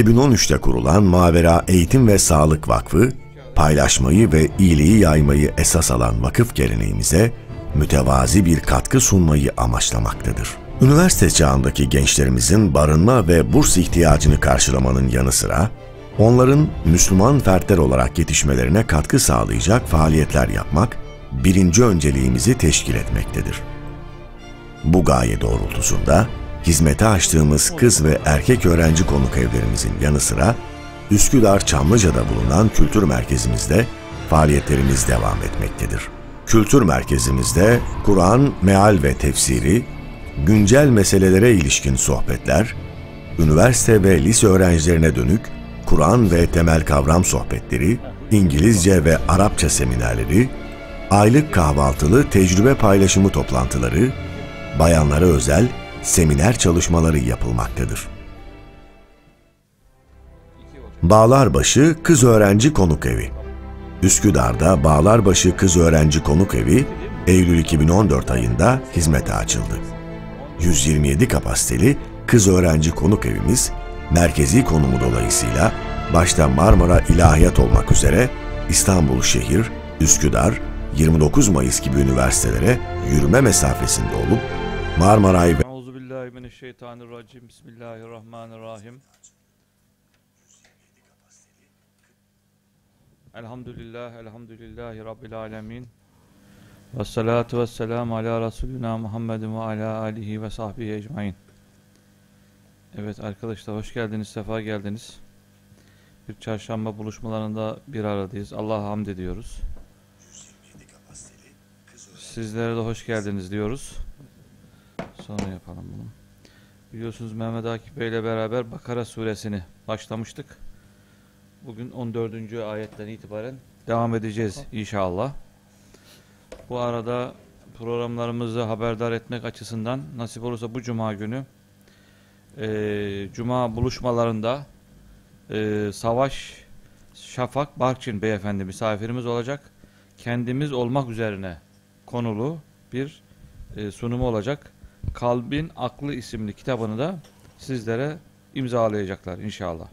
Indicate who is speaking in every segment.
Speaker 1: 2013'te kurulan Mavera Eğitim ve Sağlık Vakfı, paylaşmayı ve iyiliği yaymayı esas alan vakıf geleneğimize mütevazi bir katkı sunmayı amaçlamaktadır. Üniversite çağındaki gençlerimizin barınma ve burs ihtiyacını karşılamanın yanı sıra, onların Müslüman fertler olarak yetişmelerine katkı sağlayacak faaliyetler yapmak, birinci önceliğimizi teşkil etmektedir. Bu gaye doğrultusunda hizmete açtığımız kız ve erkek öğrenci konuk evlerimizin yanı sıra Üsküdar Çamlıca'da bulunan kültür merkezimizde faaliyetlerimiz devam etmektedir. Kültür merkezimizde Kur'an, meal ve tefsiri, güncel meselelere ilişkin sohbetler, üniversite ve lise öğrencilerine dönük Kur'an ve temel kavram sohbetleri, İngilizce ve Arapça seminerleri, aylık kahvaltılı tecrübe paylaşımı toplantıları, bayanlara özel seminer çalışmaları yapılmaktadır. Bağlarbaşı Kız Öğrenci Konuk Evi Üsküdar'da Bağlarbaşı Kız Öğrenci Konuk Evi Eylül 2014 ayında hizmete açıldı. 127 kapasiteli kız öğrenci konuk evimiz merkezi konumu dolayısıyla başta Marmara İlahiyat olmak üzere İstanbul şehir, Üsküdar, 29 Mayıs gibi üniversitelere yürüme mesafesinde olup Marmaray ve
Speaker 2: Euzubillahimineşşeytanirracim. Bismillahirrahmanirrahim. Elhamdülillah, elhamdülillahi Rabbil alemin. Ve salatu ve selamu ala Resulina Muhammedin ve ala alihi ve sahbihi ecmain. Evet arkadaşlar hoş geldiniz, sefa geldiniz. Bir çarşamba buluşmalarında bir aradayız. Allah'a hamd ediyoruz. Sizlere de hoş geldiniz diyoruz. Sonra yapalım bunu. Biliyorsunuz Mehmet Akif Bey ile beraber Bakara suresini başlamıştık. Bugün 14. ayetten itibaren devam edeceğiz inşallah. Bu arada programlarımızı haberdar etmek açısından nasip olursa bu cuma günü e, cuma buluşmalarında e, Savaş Şafak Barçın beyefendi misafirimiz olacak. Kendimiz olmak üzerine konulu bir e, sunumu olacak. Kalbin Aklı isimli kitabını da sizlere imzalayacaklar inşallah.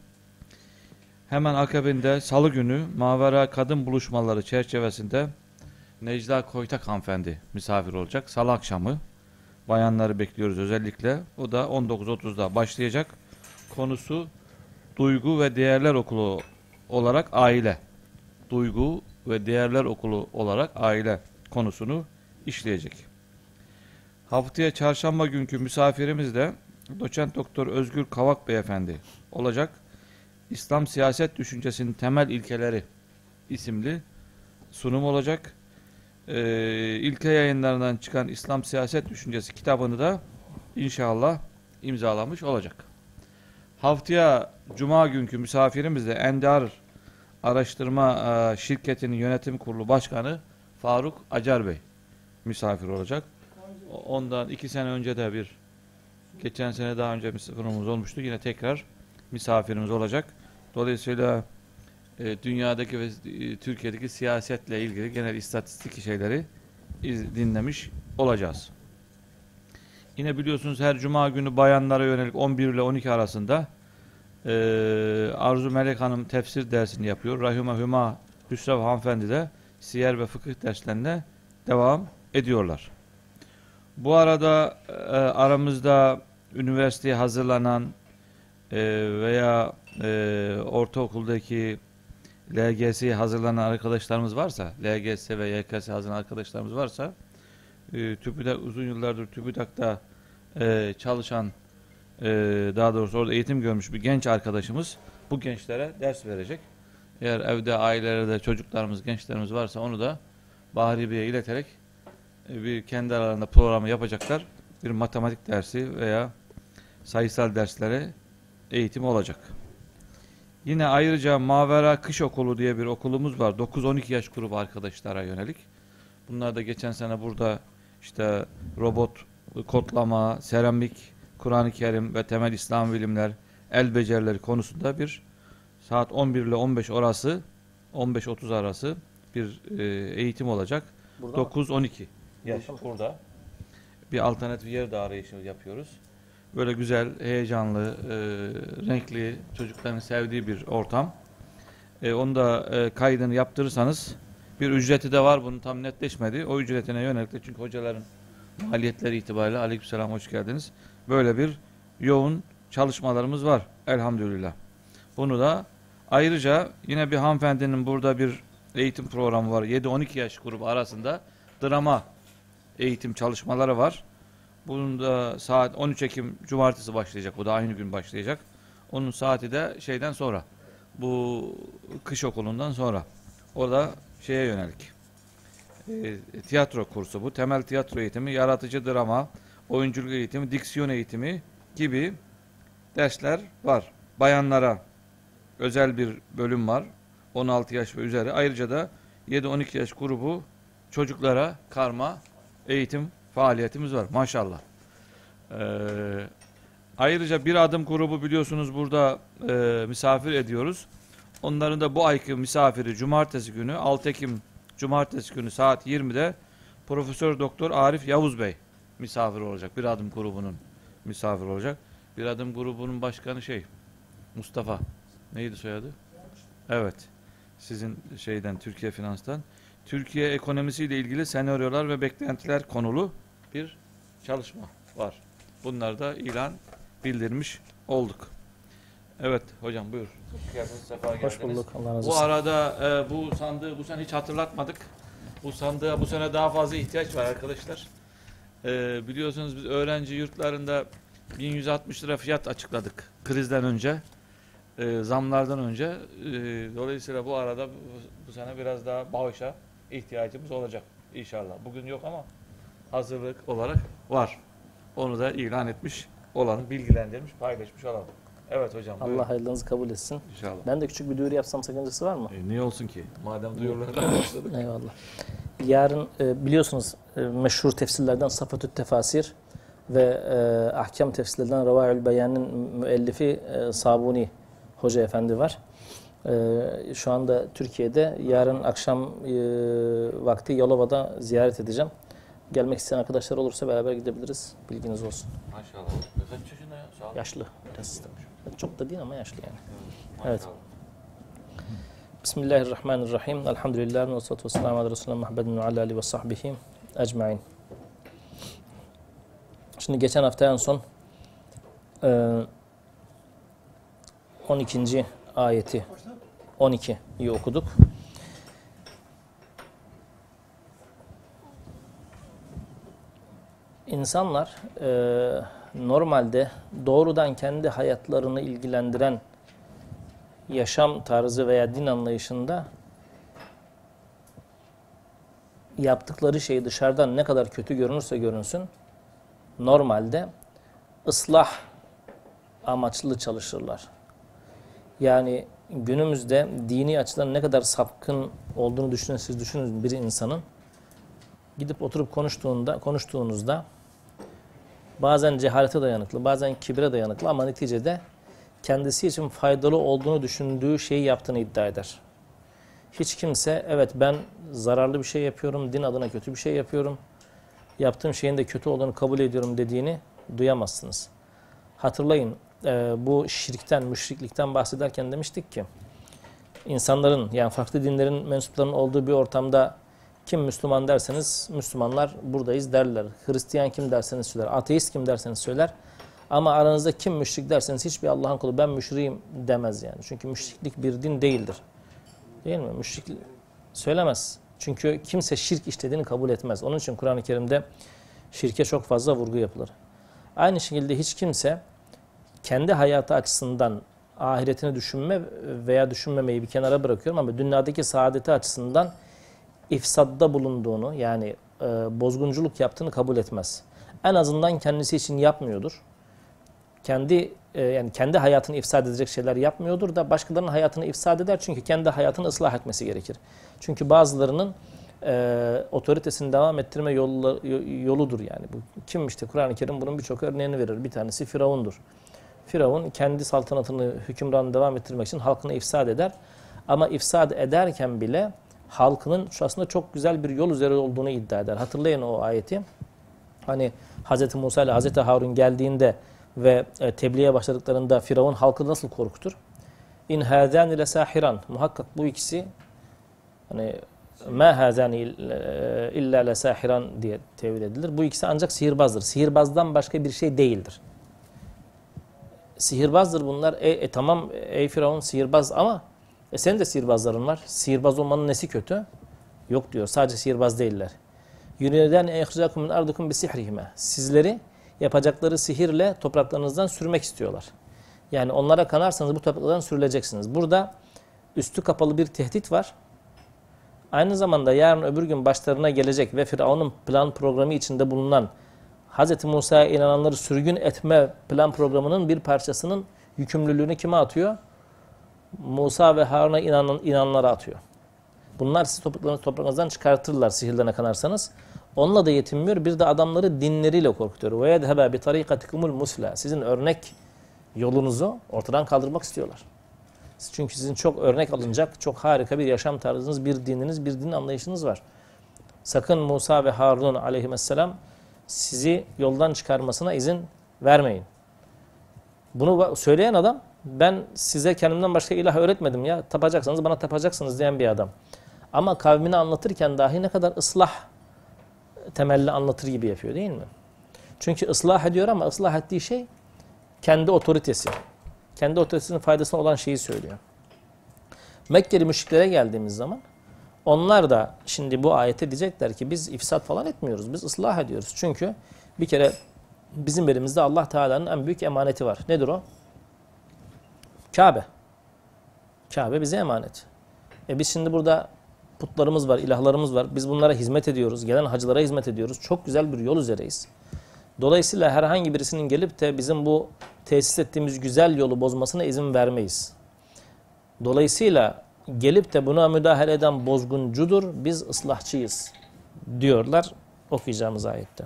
Speaker 2: Hemen akabinde salı günü Mavera Kadın Buluşmaları çerçevesinde Necla Koytak hanımefendi misafir olacak. Salı akşamı bayanları bekliyoruz özellikle. O da 19.30'da başlayacak. Konusu Duygu ve Değerler Okulu olarak aile. Duygu ve Değerler Okulu olarak aile konusunu işleyecek. Haftaya çarşamba günkü misafirimiz de doçent doktor Özgür Kavak beyefendi olacak. İslam siyaset düşüncesinin temel ilkeleri isimli sunum olacak. Ee, ilke yayınlarından çıkan İslam siyaset düşüncesi kitabını da inşallah imzalamış olacak. Haftaya Cuma günkü misafirimiz de Endar Araştırma e, Şirketi'nin yönetim kurulu başkanı Faruk Acar Bey misafir olacak. Ondan iki sene önce de bir geçen sene daha önce misafirimiz olmuştu. Yine tekrar misafirimiz olacak. Dolayısıyla e, dünyadaki ve e, Türkiye'deki siyasetle ilgili genel istatistik şeyleri iz, dinlemiş olacağız. Yine biliyorsunuz her cuma günü bayanlara yönelik 11 ile 12 arasında e, Arzu Melek Hanım tefsir dersini yapıyor. Rahime Hüma Hüsrev hanımefendi de siyer ve fıkıh derslerine devam ediyorlar. Bu arada e, aramızda üniversiteye hazırlanan e, veya e, ortaokuldaki LGS'ye hazırlanan arkadaşlarımız varsa, LGS ve YKS hazırlanan arkadaşlarımız varsa, e, TÜBİTAK uzun yıllardır TÜBİTAK'ta e, çalışan, e, daha doğrusu orada eğitim görmüş bir genç arkadaşımız bu gençlere ders verecek. Eğer evde ailelerde çocuklarımız, gençlerimiz varsa onu da Bahri Bey'e ileterek bir kendi aralarında programı yapacaklar. Bir matematik dersi veya sayısal derslere eğitim olacak. Yine ayrıca Mavera Kış Okulu diye bir okulumuz var. 9-12 yaş grubu arkadaşlara yönelik. Bunlar da geçen sene burada işte robot, kodlama, seramik, Kur'an-ı Kerim ve temel İslam bilimler, el becerileri konusunda bir saat 11 ile 15 orası 15-30 arası bir e, eğitim olacak. 9-12 yaş burada. Bir alternatif yer de arayışı yapıyoruz. Böyle güzel, heyecanlı, e, renkli, çocukların sevdiği bir ortam. E, onu da e, kaydını yaptırırsanız bir ücreti de var bunun tam netleşmedi. O ücretine yönelik de çünkü hocaların maliyetleri itibariyle aleykümselam hoş geldiniz. Böyle bir yoğun çalışmalarımız var elhamdülillah. Bunu da ayrıca yine bir hanımefendinin burada bir eğitim programı var. 7-12 yaş grubu arasında drama eğitim çalışmaları var. Bunun da saat 13 Ekim Cumartesi başlayacak. Bu da aynı gün başlayacak. Onun saati de şeyden sonra. Bu kış okulundan sonra. Orada şeye yönelik. E, tiyatro kursu bu. Temel tiyatro eğitimi, yaratıcı drama, oyunculuk eğitimi, diksiyon eğitimi gibi dersler var. Bayanlara özel bir bölüm var. 16 yaş ve üzeri. Ayrıca da 7-12 yaş grubu çocuklara karma eğitim faaliyetimiz var. Maşallah. Ee, ayrıca bir adım grubu biliyorsunuz burada e, misafir ediyoruz. Onların da bu ayki misafiri cumartesi günü 6 Ekim cumartesi günü saat 20'de Profesör Doktor Arif Yavuz Bey misafir olacak. Bir adım grubunun misafir olacak. Bir adım grubunun başkanı şey Mustafa. Neydi soyadı? Evet. Sizin şeyden Türkiye Finans'tan. Türkiye ekonomisiyle ilgili senaryolar ve beklentiler konulu bir çalışma var. Bunlar da ilan bildirmiş olduk. Evet hocam buyur. Hoş
Speaker 3: bulduk. Allah razı
Speaker 2: Bu
Speaker 3: olsun.
Speaker 2: arada e, bu sandığı bu sene hiç hatırlatmadık. Bu sandığa bu sene daha fazla ihtiyaç var arkadaşlar. E, biliyorsunuz biz öğrenci yurtlarında 1160 lira fiyat açıkladık krizden önce. E, zamlardan önce. E, dolayısıyla bu arada bu, bu sene biraz daha bağışa ihtiyacımız olacak inşallah. Bugün yok ama hazırlık olarak var. Onu da ilan etmiş olalım, bilgilendirmiş, paylaşmış olalım. Evet hocam. buyurun.
Speaker 3: Allah hayırlarınızı kabul etsin.
Speaker 2: İnşallah.
Speaker 3: Ben de küçük bir duyuru yapsam sakıncası var mı?
Speaker 2: E, niye olsun ki? Madem duyurulardan başladık.
Speaker 3: Eyvallah. Yarın e, biliyorsunuz e, meşhur tefsirlerden Safatü't Tefasir ve e, ahkam tefsirlerden Revaül Beyan'ın müellifi e, Sabuni Hoca Efendi var. E, şu anda Türkiye'de yarın akşam e, vakti Yalova'da ziyaret edeceğim. Gelmek isteyen arkadaşlar olursa beraber gidebiliriz. Bilginiz olsun.
Speaker 2: Maşallah. Kaç yaşında ya? Sağ ol.
Speaker 3: Yaşlı. Biraz çok da değil ama yaşlı yani.
Speaker 2: Maşallah.
Speaker 3: Evet. Bismillahirrahmanirrahim. Elhamdülillah ve salatu ve selamu ala Resulüne Muhammedin ve ala alihi ve sahbihi ecmain. Şimdi geçen hafta en son e, 12. ayeti 12'yi okuduk. İnsanlar e, normalde doğrudan kendi hayatlarını ilgilendiren yaşam tarzı veya din anlayışında yaptıkları şey dışarıdan ne kadar kötü görünürse görünsün normalde ıslah amaçlı çalışırlar. Yani günümüzde dini açıdan ne kadar sapkın olduğunu düşünün siz düşünün bir insanın gidip oturup konuştuğunda konuştuğunuzda bazen cehalete dayanıklı, bazen kibre dayanıklı ama neticede kendisi için faydalı olduğunu düşündüğü şeyi yaptığını iddia eder. Hiç kimse evet ben zararlı bir şey yapıyorum, din adına kötü bir şey yapıyorum, yaptığım şeyin de kötü olduğunu kabul ediyorum dediğini duyamazsınız. Hatırlayın e, bu şirkten, müşriklikten bahsederken demiştik ki insanların yani farklı dinlerin mensuplarının olduğu bir ortamda kim Müslüman derseniz Müslümanlar buradayız derler. Hristiyan kim derseniz söyler. Ateist kim derseniz söyler. Ama aranızda kim müşrik derseniz hiçbir Allah'ın kulu ben müşriğim demez yani. Çünkü müşriklik bir din değildir. Değil mi? Müşrik söylemez. Çünkü kimse şirk işlediğini kabul etmez. Onun için Kur'an-ı Kerim'de şirke çok fazla vurgu yapılır. Aynı şekilde hiç kimse kendi hayatı açısından ahiretini düşünme veya düşünmemeyi bir kenara bırakıyorum ama dünyadaki saadeti açısından ifsadda bulunduğunu yani e, bozgunculuk yaptığını kabul etmez. En azından kendisi için yapmıyordur. Kendi e, yani kendi hayatını ifsad edecek şeyler yapmıyordur da başkalarının hayatını ifsad eder çünkü kendi hayatını ıslah etmesi gerekir. Çünkü bazılarının e, otoritesini devam ettirme yolu, yoludur yani. Bu kim işte Kur'an-ı Kerim bunun birçok örneğini verir. Bir tanesi Firavundur. Firavun kendi saltanatını, hükümranını devam ettirmek için halkını ifsad eder. Ama ifsad ederken bile halkının şu aslında çok güzel bir yol üzere olduğunu iddia eder. Hatırlayın o ayeti. Hani Hz. Musa ile Hz. Harun geldiğinde ve e, tebliğe başladıklarında Firavun halkı nasıl korkutur? İn hâzâni ile sahiran. Muhakkak bu ikisi hani ma hâzâni illa le sahiran diye tevil edilir. Bu ikisi ancak sihirbazdır. Sihirbazdan başka bir şey değildir. Sihirbazdır bunlar. E, e tamam ey Firavun sihirbaz ama e, senin de sihirbazların var. Sihirbaz olmanın nesi kötü? Yok diyor. Sadece sihirbaz değiller. Yuniden ehricakum min ardukum bi sihrihime. Sizleri yapacakları sihirle topraklarınızdan sürmek istiyorlar. Yani onlara kanarsanız bu topraklardan sürüleceksiniz. Burada üstü kapalı bir tehdit var. Aynı zamanda yarın öbür gün başlarına gelecek ve Firavun'un plan programı içinde bulunan Hz. Musa'ya inananları sürgün etme plan programının bir parçasının yükümlülüğünü kime atıyor? Musa ve Harun'a inanan, inananlara atıyor. Bunlar sizi topraklarınızı topraklarınızdan çıkartırlar sihirlerine kanarsanız. Onunla da yetinmiyor. Bir de adamları dinleriyle korkutuyor. Ve yedhebe bi tarikatikumul musla. Sizin örnek yolunuzu ortadan kaldırmak istiyorlar. Çünkü sizin çok örnek alınacak, çok harika bir yaşam tarzınız, bir dininiz, bir din anlayışınız var. Sakın Musa ve Harun aleyhisselam sizi yoldan çıkarmasına izin vermeyin. Bunu söyleyen adam ben size kendimden başka ilah öğretmedim ya tapacaksanız bana tapacaksınız diyen bir adam. Ama kavmini anlatırken dahi ne kadar ıslah temelli anlatır gibi yapıyor değil mi? Çünkü ıslah ediyor ama ıslah ettiği şey kendi otoritesi. Kendi otoritesinin faydasına olan şeyi söylüyor. Mekkeli müşriklere geldiğimiz zaman onlar da şimdi bu ayete diyecekler ki biz ifsat falan etmiyoruz. Biz ıslah ediyoruz. Çünkü bir kere bizim elimizde Allah Teala'nın en büyük emaneti var. Nedir o? Kabe. Kabe bize emanet. E biz şimdi burada putlarımız var, ilahlarımız var. Biz bunlara hizmet ediyoruz. Gelen hacılara hizmet ediyoruz. Çok güzel bir yol üzereyiz. Dolayısıyla herhangi birisinin gelip de bizim bu tesis ettiğimiz güzel yolu bozmasına izin vermeyiz. Dolayısıyla gelip de buna müdahale eden bozguncudur, biz ıslahçıyız diyorlar okuyacağımız ayette.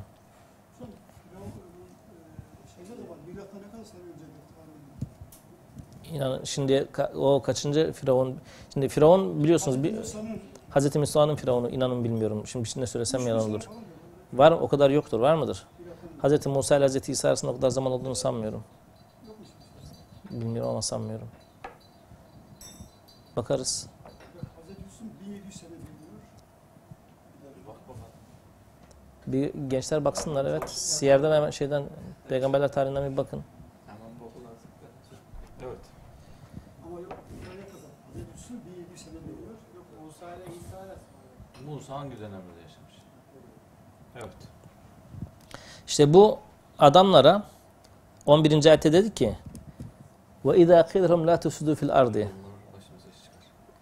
Speaker 3: İnanın şimdi o kaçıncı Firavun şimdi Firavun biliyorsunuz bir Hazreti Musa'nın Firavunu inanın bilmiyorum. Şimdi şimdi söylesem yalan olur. Var o kadar yoktur. Var mıdır? Hazreti Musa ile Hazreti İsa arasında o kadar zaman olduğunu sanmıyorum. Bilmiyorum ama sanmıyorum. Bakarız. Bir gençler baksınlar evet. Siyer'den hemen şeyden peygamberler tarihinden bir bakın.
Speaker 2: Evet. Musa hangi dönemde yaşamış? Evet.
Speaker 3: İşte bu adamlara 11. ayette dedi ki ve izâ qîlhum lâ tufsidû fil ardi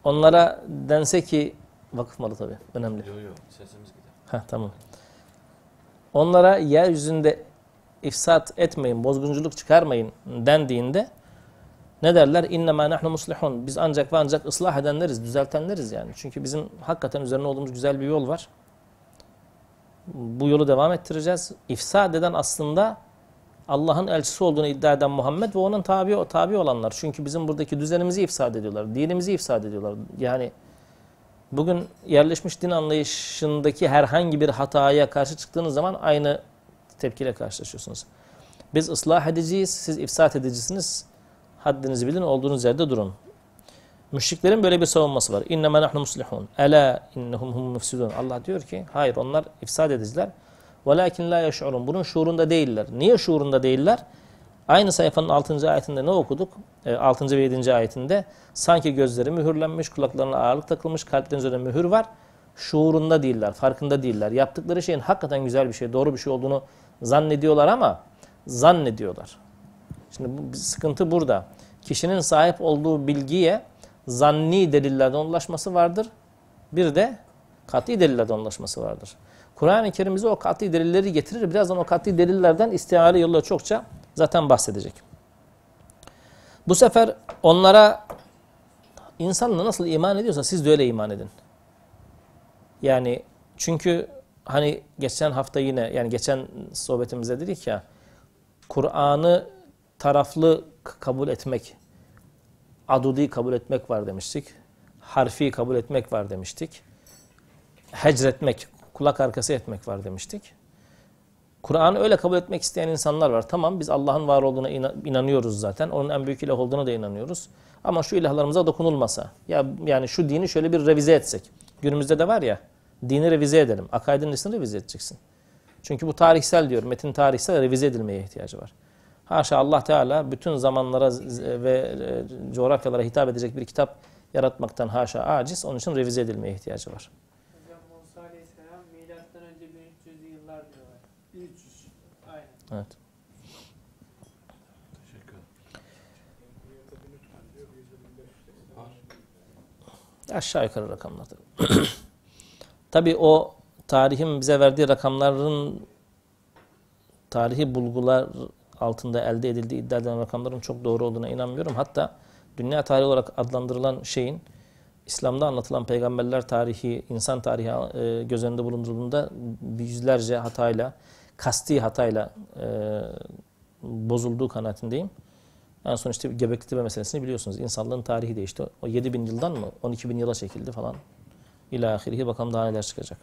Speaker 3: Onlara dense ki vakıf malı tabi önemli.
Speaker 2: Yok yok sesimiz gider.
Speaker 3: Heh, tamam. Onlara yeryüzünde ifsat etmeyin, bozgunculuk çıkarmayın dendiğinde ne derler? İnnemâ nahnu muslihun. Biz ancak ve ancak ıslah edenleriz, düzeltenleriz yani. Çünkü bizim hakikaten üzerine olduğumuz güzel bir yol var. Bu yolu devam ettireceğiz. İfsad eden aslında Allah'ın elçisi olduğunu iddia eden Muhammed ve onun tabi, tabi olanlar. Çünkü bizim buradaki düzenimizi ifsad ediyorlar. Dinimizi ifsad ediyorlar. Yani bugün yerleşmiş din anlayışındaki herhangi bir hataya karşı çıktığınız zaman aynı tepkiyle karşılaşıyorsunuz. Biz ıslah edeceğiz, siz ifsat edicisiniz. Haddinizi bilin, olduğunuz yerde durun. Müşriklerin böyle bir savunması var. İnnemâ nahnu muslihun. Ela innehum hum mufsidun. Allah diyor ki hayır onlar ifsad ediciler. Velakin la yeş'urun. Bunun şuurunda değiller. Niye şuurunda değiller? Aynı sayfanın 6. ayetinde ne okuduk? 6. ve 7. ayetinde sanki gözleri mühürlenmiş, kulaklarına ağırlık takılmış, kalplerinin üzerine mühür var. Şuurunda değiller, farkında değiller. Yaptıkları şeyin hakikaten güzel bir şey, doğru bir şey olduğunu zannediyorlar ama zannediyorlar. Şimdi bu sıkıntı burada. Kişinin sahip olduğu bilgiye zanni delillerden ulaşması vardır. Bir de kat'i delillerden ulaşması vardır. Kur'an-ı Kerim bize o kat'i delilleri getirir. Birazdan o kat'i delillerden istihare yoluyla çokça zaten bahsedecek. Bu sefer onlara insanla nasıl iman ediyorsa siz de öyle iman edin. Yani çünkü hani geçen hafta yine yani geçen sohbetimizde dedik ya Kur'an'ı taraflı kabul etmek, adudi kabul etmek var demiştik. Harfi kabul etmek var demiştik. Hecretmek, kulak arkası etmek var demiştik. Kur'an'ı öyle kabul etmek isteyen insanlar var. Tamam biz Allah'ın var olduğuna inanıyoruz zaten. Onun en büyük ilah olduğuna da inanıyoruz. Ama şu ilahlarımıza dokunulmasa. Ya yani şu dini şöyle bir revize etsek. Günümüzde de var ya. Dini revize edelim. Akaidin nesini revize edeceksin. Çünkü bu tarihsel diyor. Metin tarihsel revize edilmeye ihtiyacı var. Haşa Allah Teala bütün zamanlara ve e, coğrafyalara hitap edecek bir kitap yaratmaktan haşa aciz. Onun için revize edilmeye ihtiyacı var.
Speaker 4: Hocam Musa Aleyhisselam milattan önce 1300'lü yıllar diyorlar. 1300. Aynen.
Speaker 3: Evet. Aşağı yukarı rakamlar tabii o tarihin bize verdiği rakamların tarihi bulgular altında elde edildiği iddia edilen rakamların çok doğru olduğuna inanmıyorum. Hatta dünya tarihi olarak adlandırılan şeyin İslam'da anlatılan peygamberler tarihi, insan tarihi e, göz önünde bulundurulduğunda yüzlerce hatayla, kasti hatayla e, bozulduğu kanaatindeyim. En son işte Göbekli Tepe meselesini biliyorsunuz. İnsanlığın tarihi değişti. O 7 bin yıldan mı 12 bin yıla çekildi falan. İlahirihi bakalım daha neler çıkacak.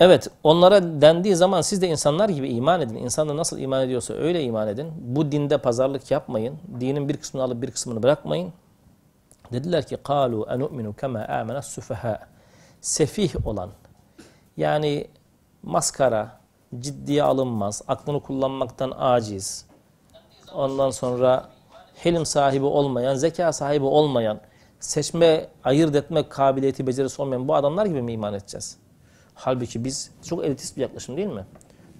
Speaker 3: Evet onlara dendiği zaman siz de insanlar gibi iman edin. İnsanlar nasıl iman ediyorsa öyle iman edin. Bu dinde pazarlık yapmayın. Dinin bir kısmını alıp bir kısmını bırakmayın. Dediler ki قَالُوا اَنُؤْمِنُ كَمَا آمَنَ السُّفَهَا Sefih olan yani maskara, ciddiye alınmaz, aklını kullanmaktan aciz, ondan sonra hilim sahibi olmayan, zeka sahibi olmayan, seçme, ayırt etme kabiliyeti, becerisi olmayan bu adamlar gibi mi iman edeceğiz? Halbuki biz çok elitist bir yaklaşım değil mi?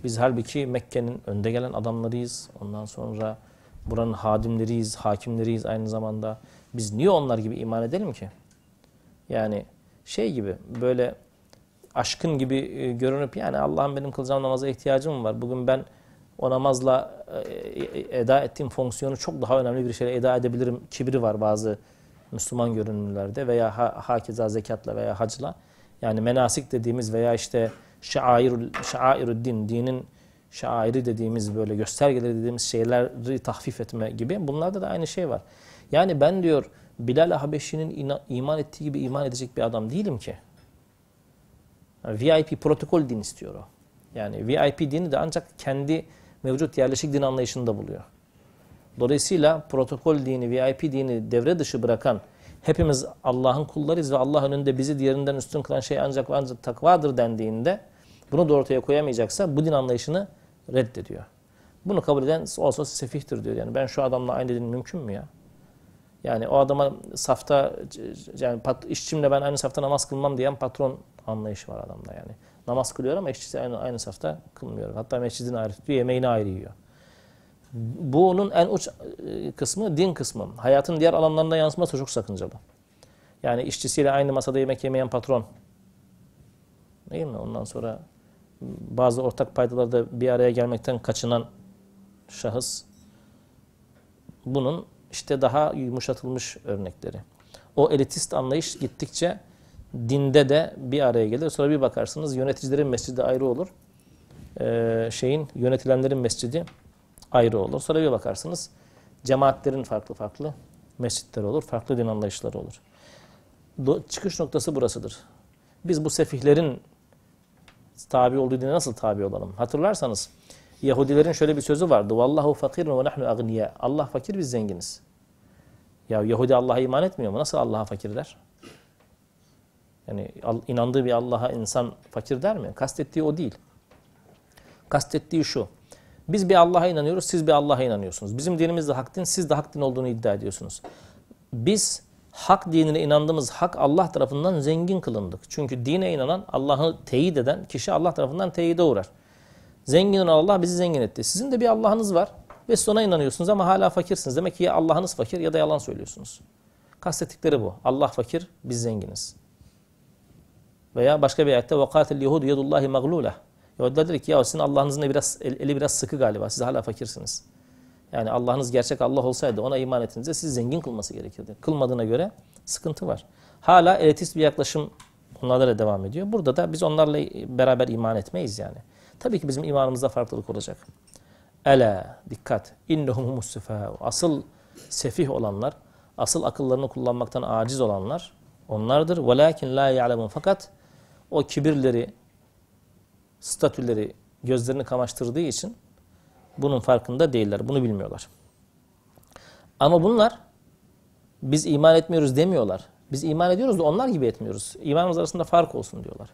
Speaker 3: Biz halbuki Mekke'nin önde gelen adamlarıyız. Ondan sonra buranın hadimleriyiz, hakimleriyiz aynı zamanda. Biz niye onlar gibi iman edelim ki? Yani şey gibi böyle aşkın gibi e, görünüp yani Allah'ın benim kılacağım namaza ihtiyacım var. Bugün ben o namazla e, e, eda ettiğim fonksiyonu çok daha önemli bir şeyle eda edebilirim. Kibri var bazı Müslüman görünümlerde veya ha, hakeza zekatla veya hacla. Yani menasik dediğimiz veya işte şairul, şairul din, dinin şairi dediğimiz böyle göstergeleri dediğimiz şeyleri tahfif etme gibi. Bunlarda da aynı şey var. Yani ben diyor Bilal Habeşi'nin iman ettiği gibi iman edecek bir adam değilim ki. VIP protokol din istiyor o. Yani VIP dini de ancak kendi mevcut yerleşik din anlayışında buluyor. Dolayısıyla protokol dini, VIP dini devre dışı bırakan hepimiz Allah'ın kullarıyız ve Allah önünde bizi diğerinden üstün kılan şey ancak ancak takvadır dendiğinde bunu da ortaya koyamayacaksa bu din anlayışını reddediyor. Bunu kabul eden olsa sefihtir diyor. Yani ben şu adamla aynı din mümkün mü ya? Yani o adama safta yani pat, işçimle ben aynı safta namaz kılmam diyen patron anlayışı var adamda yani. Namaz kılıyor ama işçisi aynı, aynı safta kılmıyor. Hatta mescidini ayrı tutuyor, yemeğini ayrı yiyor. Bu onun en uç e, kısmı din kısmı. Hayatın diğer alanlarında yansıması çok sakıncalı. Yani işçisiyle aynı masada yemek yemeyen patron. Değil mi? Ondan sonra bazı ortak paydalarda bir araya gelmekten kaçınan şahıs. Bunun işte daha yumuşatılmış örnekleri. O elitist anlayış gittikçe dinde de bir araya gelir. Sonra bir bakarsınız yöneticilerin mescidi ayrı olur. Ee, şeyin yönetilenlerin mescidi ayrı olur. Sonra bir bakarsınız cemaatlerin farklı farklı mescitler olur. Farklı din anlayışları olur. Do çıkış noktası burasıdır. Biz bu sefihlerin tabi olduğu dine nasıl tabi olalım? Hatırlarsanız Yahudilerin şöyle bir sözü vardı. Vallahu fakirun ve nahnu agniya. Allah fakir biz zenginiz. Ya Yahudi Allah'a iman etmiyor mu? Nasıl Allah'a fakir der? Yani inandığı bir Allah'a insan fakir der mi? Kastettiği o değil. Kastettiği şu. Biz bir Allah'a inanıyoruz, siz bir Allah'a inanıyorsunuz. Bizim dinimiz de hak din, siz de hak din olduğunu iddia ediyorsunuz. Biz hak dinine inandığımız hak Allah tarafından zengin kılındık. Çünkü dine inanan, Allah'ı teyit eden kişi Allah tarafından teyide uğrar. Zengin olan Allah bizi zengin etti. Sizin de bir Allah'ınız var ve siz ona inanıyorsunuz ama hala fakirsiniz. Demek ki ya Allah'ınız fakir ya da yalan söylüyorsunuz. Kastettikleri bu. Allah fakir, biz zenginiz. Veya başka bir ayette وَقَاتَ الْيَهُودُ يَدُ اللّٰهِ مَغْلُولَهِ Yahudiler dedi ki ya sizin Allah'ınızın biraz, eli biraz sıkı galiba. Siz hala fakirsiniz. Yani Allah'ınız gerçek Allah olsaydı ona iman ettiğinizde sizi zengin kılması gerekirdi. Kılmadığına göre sıkıntı var. Hala elitist bir yaklaşım onlarla da devam ediyor. Burada da biz onlarla beraber iman etmeyiz yani. Tabii ki bizim imanımızda farklılık olacak. Ela dikkat. İnnehum humus Asıl sefih olanlar, asıl akıllarını kullanmaktan aciz olanlar onlardır. Velakin la ya'lemun. Fakat o kibirleri, statüleri gözlerini kamaştırdığı için bunun farkında değiller. Bunu bilmiyorlar. Ama bunlar biz iman etmiyoruz demiyorlar. Biz iman ediyoruz da onlar gibi etmiyoruz. İmanımız arasında fark olsun diyorlar.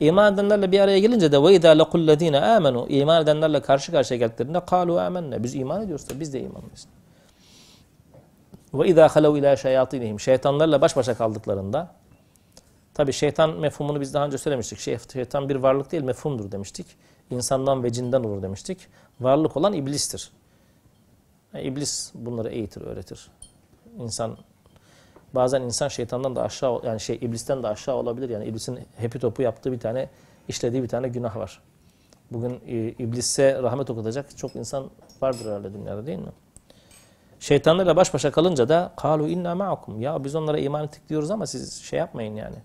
Speaker 3: İman edenlerle bir araya gelince de ve izâ lekullezîne âmenû iman edenlerle karşı karşıya geldiklerinde kâlû âmenne biz iman ediyoruz da biz de imanlıyız. Ve izâ halev ilâ şeyatînihim şeytanlarla baş başa kaldıklarında tabi şeytan mefhumunu biz daha önce söylemiştik. Şey- Şeytan bir varlık değil mefhumdur demiştik. İnsandan ve cinden olur demiştik. Varlık olan iblistir. Yani iblis bunları eğitir, öğretir. İnsan bazen insan şeytandan da aşağı yani şey iblisten de aşağı olabilir. Yani iblisin hepi topu yaptığı bir tane işlediği bir tane günah var. Bugün e, iblise rahmet okutacak çok insan vardır herhalde dünyada değil mi? Şeytanlarla baş başa kalınca da kalu inna ma'akum. Ya biz onlara iman ettik diyoruz ama siz şey yapmayın yani.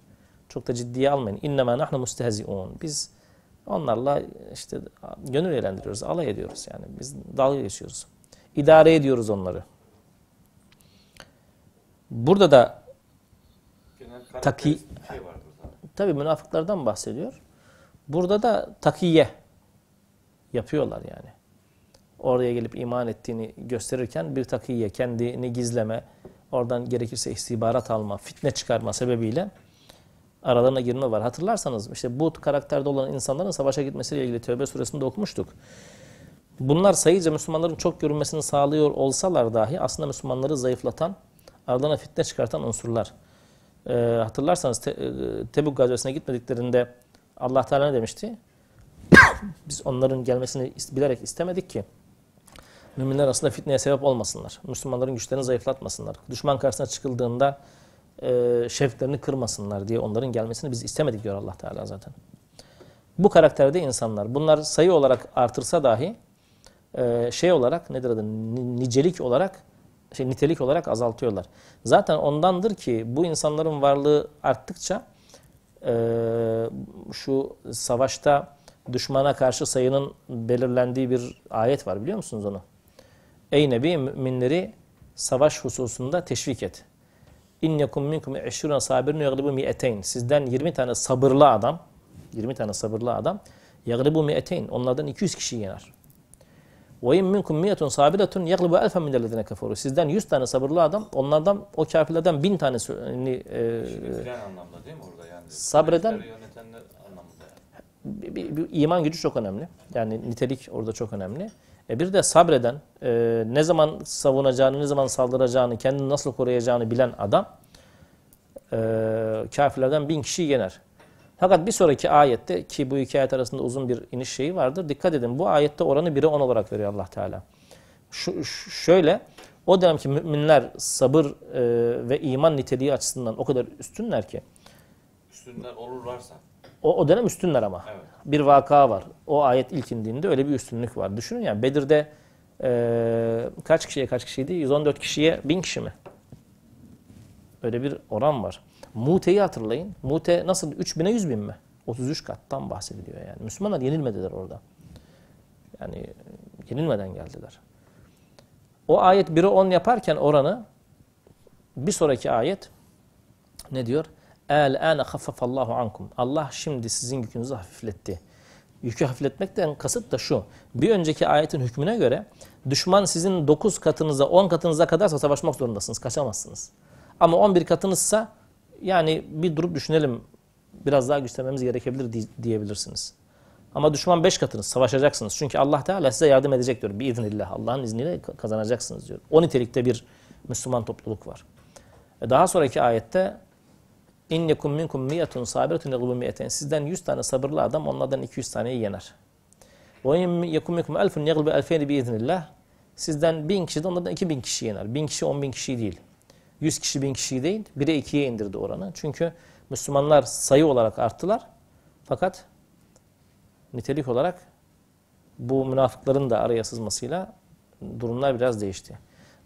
Speaker 3: Çok da ciddiye almayın. İnnemâ nahnu mustehzi'un. Biz onlarla işte gönül eğlendiriyoruz, alay ediyoruz yani. Biz dalga geçiyoruz. İdare ediyoruz onları. Burada da Taki-
Speaker 2: şey
Speaker 3: tabi münafıklardan bahsediyor. Burada da takiye yapıyorlar yani. Oraya gelip iman ettiğini gösterirken bir takiye, kendini gizleme, oradan gerekirse istihbarat alma, fitne çıkarma sebebiyle aralarına girme var. Hatırlarsanız işte bu karakterde olan insanların savaşa gitmesiyle ilgili Tevbe suresinde okumuştuk. Bunlar sayıca Müslümanların çok görünmesini sağlıyor olsalar dahi aslında Müslümanları zayıflatan, aralarına fitne çıkartan unsurlar. Ee, hatırlarsanız Te- e, Tebuk gazvesine gitmediklerinde Allah Teala ne demişti? Biz onların gelmesini bilerek istemedik ki müminler arasında fitneye sebep olmasınlar. Müslümanların güçlerini zayıflatmasınlar. Düşman karşısına çıkıldığında e, şevklerini kırmasınlar diye onların gelmesini biz istemedik diyor Allah Teala zaten. Bu karakterde insanlar. Bunlar sayı olarak artırsa dahi e, şey olarak nedir adı Ni- nicelik olarak şey nitelik olarak azaltıyorlar. Zaten ondandır ki bu insanların varlığı arttıkça e, şu savaşta düşmana karşı sayının belirlendiği bir ayet var biliyor musunuz onu? Ey Nebi müminleri savaş hususunda teşvik et. İn yekum minkum eşruna sabirun yaglibu mi'eteyn. Sizden 20 tane sabırlı adam, 20 tane sabırlı adam yaglibu mi'eteyn. Onlardan 200 kişi yener. Ve in minkum miyetun sabiretun yaglibu elfen minellezine keferu. Sizden 100 tane sabırlı adam, onlardan o kafirlerden 1000 tanesi e,
Speaker 2: Bitiren anlamda değil mi orada yani?
Speaker 3: Sabreden-
Speaker 2: yani.
Speaker 3: bir, bir- bir iman gücü çok önemli. Yani nitelik orada çok önemli. E bir de sabreden, e, ne zaman savunacağını, ne zaman saldıracağını, kendini nasıl koruyacağını bilen adam e, kafirlerden bin kişiyi yener. Fakat bir sonraki ayette ki bu iki ayet arasında uzun bir iniş şeyi vardır. Dikkat edin bu ayette oranı 1'e 10 olarak veriyor Allah Teala. Şu, şöyle o dönemki müminler sabır e, ve iman niteliği açısından o kadar üstünler ki
Speaker 2: Üstünler olurlarsa.
Speaker 3: o, o dönem üstünler ama.
Speaker 2: Evet.
Speaker 3: Bir vaka var. O ayet ilk indiğinde öyle bir üstünlük var. Düşünün yani Bedir'de e, kaç kişiye kaç kişiydi? 114 kişiye 1000 kişi mi? Öyle bir oran var. Mute'yi hatırlayın. Mute nasıl? 3000'e 100 bin mi? 33 kattan bahsediliyor yani. Müslümanlar yenilmediler orada. Yani yenilmeden geldiler. O ayet 1'e 10 yaparken oranı bir sonraki ayet ne diyor? El ane haffafallahu ankum. Allah şimdi sizin yükünüzü hafifletti. Yükü hafifletmekten kasıt da şu. Bir önceki ayetin hükmüne göre düşman sizin 9 katınıza 10 katınıza kadarsa savaşmak zorundasınız. Kaçamazsınız. Ama 11 katınızsa yani bir durup düşünelim biraz daha güçlenmemiz gerekebilir di- diyebilirsiniz. Ama düşman 5 katınız savaşacaksınız. Çünkü Allah Teala size yardım edecek diyor. Biiznillah Allah'ın izniyle ka- kazanacaksınız diyor. O nitelikte bir Müslüman topluluk var. E Daha sonraki ayette İn yekum minkum miyetun sabiretun yaglubu miyeten. Sizden 100 tane sabırlı adam onlardan 200 taneyi yener. Ve in yekum minkum elfun yaglubu elfeyni biiznillah. Sizden 1000 kişi de onlardan 2000 kişi yener. 1000 kişi 10 bin kişi değil. 100 kişi 1000 kişi değil. 1'e 2'ye indirdi oranı. Çünkü Müslümanlar sayı olarak arttılar. Fakat nitelik olarak bu münafıkların da araya sızmasıyla durumlar biraz değişti.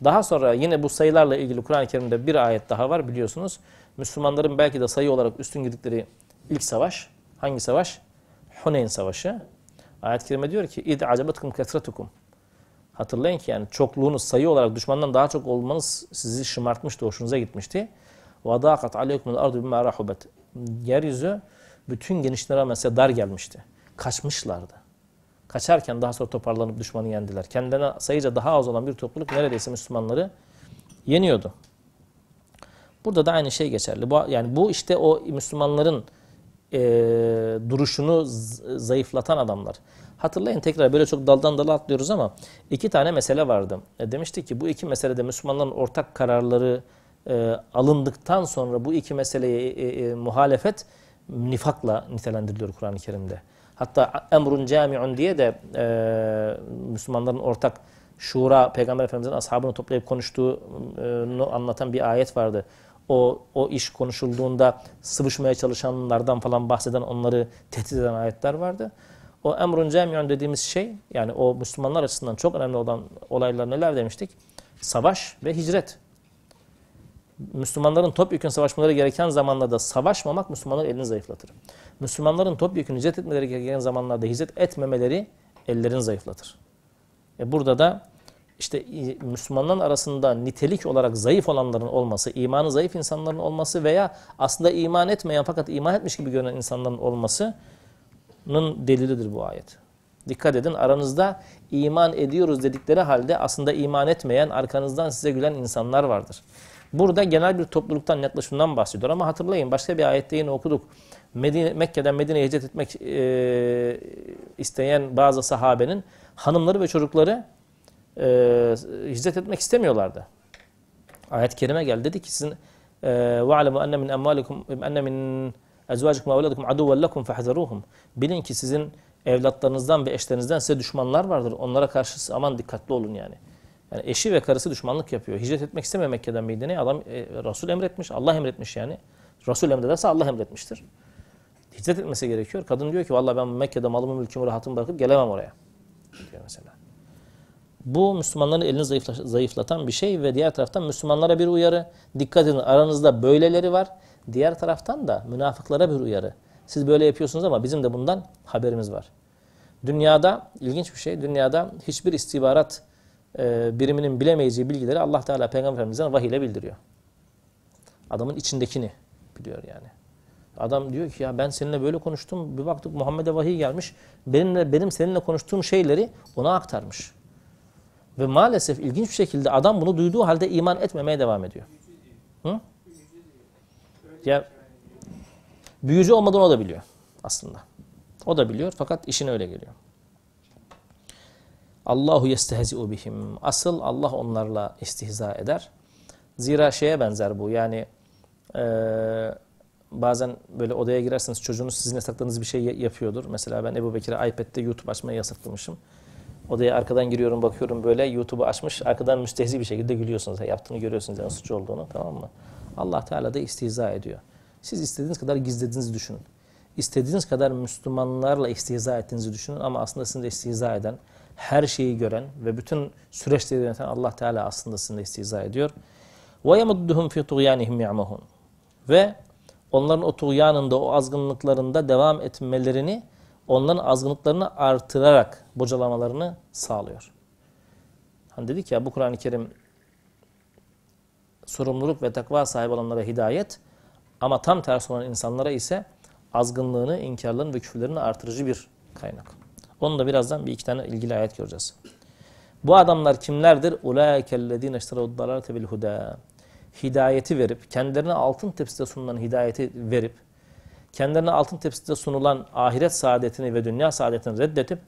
Speaker 3: Daha sonra yine bu sayılarla ilgili Kur'an-ı Kerim'de bir ayet daha var biliyorsunuz. Müslümanların belki de sayı olarak üstün girdikleri ilk savaş. Hangi savaş? Huneyn Savaşı. Ayet-i Kerime diyor ki اِذْ عَجَبَتْكُمْ كَثْرَتُكُمْ Hatırlayın ki yani çokluğunuz sayı olarak düşmandan daha çok olmanız sizi şımartmıştı, hoşunuza gitmişti. وَضَاقَتْ عَلَيْكُمُ الْاَرْضُ بِمَا رَحُبَتْ Yeryüzü bütün genişliğine rağmen size dar gelmişti. kaçmışlardı. Kaçarken daha sonra toparlanıp düşmanı yendiler. Kendilerine sayıca daha az olan bir topluluk neredeyse Müslümanları yeniyordu. Burada da aynı şey geçerli. Bu, yani bu işte o Müslümanların e, duruşunu zayıflatan adamlar. Hatırlayın tekrar böyle çok daldan dala atlıyoruz ama iki tane mesele vardı. E, demiştik ki bu iki meselede Müslümanların ortak kararları e, alındıktan sonra bu iki meseleye e, e, muhalefet nifakla nitelendiriliyor Kur'an-ı Kerim'de. Hatta emrun camiun diye de e, Müslümanların ortak şura Peygamber Efendimiz'in ashabını toplayıp konuştuğunu anlatan bir ayet vardı. O, o iş konuşulduğunda sıvışmaya çalışanlardan falan bahseden onları tehdit eden ayetler vardı. O emrun camiun dediğimiz şey yani o Müslümanlar açısından çok önemli olan olaylar neler demiştik? Savaş ve hicret. Müslümanların topyekun savaşmaları gereken zamanlarda savaşmamak Müslümanların elini zayıflatır. Müslümanların topyekun hicret etmeleri gereken zamanlarda hicret etmemeleri ellerini zayıflatır. E burada da işte Müslümanların arasında nitelik olarak zayıf olanların olması, imanı zayıf insanların olması veya aslında iman etmeyen fakat iman etmiş gibi görünen insanların olmasının delilidir bu ayet. Dikkat edin aranızda iman ediyoruz dedikleri halde aslında iman etmeyen arkanızdan size gülen insanlar vardır. Burada genel bir topluluktan yaklaşımdan bahsediyor ama hatırlayın başka bir ayette yine okuduk. Medine, Mekke'den Medine'ye hicret etmek e, isteyen bazı sahabenin hanımları ve çocukları e, hicret etmek istemiyorlardı. Ayet-i kerime geldi dedi ki sizin وَعْلَمُوا اَنَّ مِنْ اَمْوَالِكُمْ اَنَّ مِنْ اَزْوَاجِكُمْ وَاَوْلَادِكُمْ عَدُوًا لَكُمْ فَحْذَرُوهُمْ Bilin ki sizin evlatlarınızdan ve eşlerinizden size düşmanlar vardır. Onlara karşı aman dikkatli olun yani. Yani eşi ve karısı düşmanlık yapıyor. Hicret etmek istemiyor Mekke'den Medine'ye. Adam e, Resul emretmiş. Allah emretmiş yani. Resul emrederse Allah emretmiştir. Hicret etmesi gerekiyor. Kadın diyor ki vallahi ben Mekke'de malımı mülkümü rahatımı bırakıp gelemem oraya. Diyor mesela. Bu Müslümanların elini zayıflatan bir şey ve diğer taraftan Müslümanlara bir uyarı. Dikkat edin aranızda böyleleri var. Diğer taraftan da münafıklara bir uyarı. Siz böyle yapıyorsunuz ama bizim de bundan haberimiz var. Dünyada ilginç bir şey. Dünyada hiçbir istihbarat e, biriminin bilemeyeceği bilgileri Allah Teala Peygamber Efendimiz'den vahiy ile bildiriyor. Adamın içindekini biliyor yani. Adam diyor ki ya ben seninle böyle konuştum. Bir baktık Muhammed'e vahiy gelmiş. Benimle, benim seninle konuştuğum şeyleri ona aktarmış. Ve maalesef ilginç bir şekilde adam bunu duyduğu halde iman etmemeye devam ediyor. Hı? Ya büyücü olmadığını o da biliyor aslında. O da biliyor fakat işine öyle geliyor. Allahu yestehzi'u bihim. Asıl Allah onlarla istihza eder. Zira şeye benzer bu. Yani e, bazen böyle odaya girerseniz çocuğunuz sizin yasakladığınız bir şey yapıyordur. Mesela ben Ebu Bekir'e iPad'de YouTube açmayı yasaklamışım. Odaya arkadan giriyorum bakıyorum böyle YouTube'u açmış. Arkadan müstehzi bir şekilde gülüyorsunuz. Yaptığını görüyorsunuz yani suç olduğunu tamam mı? Allah Teala da istihza ediyor. Siz istediğiniz kadar gizlediğinizi düşünün. İstediğiniz kadar Müslümanlarla istihza ettiğinizi düşünün ama aslında sizin de istihza eden, her şeyi gören ve bütün süreçleri yöneten Allah Teala aslında sizinle istihza ediyor. وَيَمُدُّهُمْ فِي طُغْيَانِهِمْ يَعْمَهُونَ Ve onların o tuğyanında, o azgınlıklarında devam etmelerini, onların azgınlıklarını artırarak bocalamalarını sağlıyor. Hani dedik ya bu Kur'an-ı Kerim sorumluluk ve takva sahibi olanlara hidayet ama tam tersi olan insanlara ise azgınlığını, inkarlarını ve küfürlerini artırıcı bir kaynak. Onu da birazdan bir iki tane ilgili ayet göreceğiz. Bu adamlar kimlerdir? اُولَٰئِكَ الَّذ۪ينَ اشْتَرَوُ الضَّلَالَةَ بِالْهُدَى Hidayeti verip, kendilerine altın tepside sunulan hidayeti verip, kendilerine altın tepside sunulan ahiret saadetini ve dünya saadetini reddetip,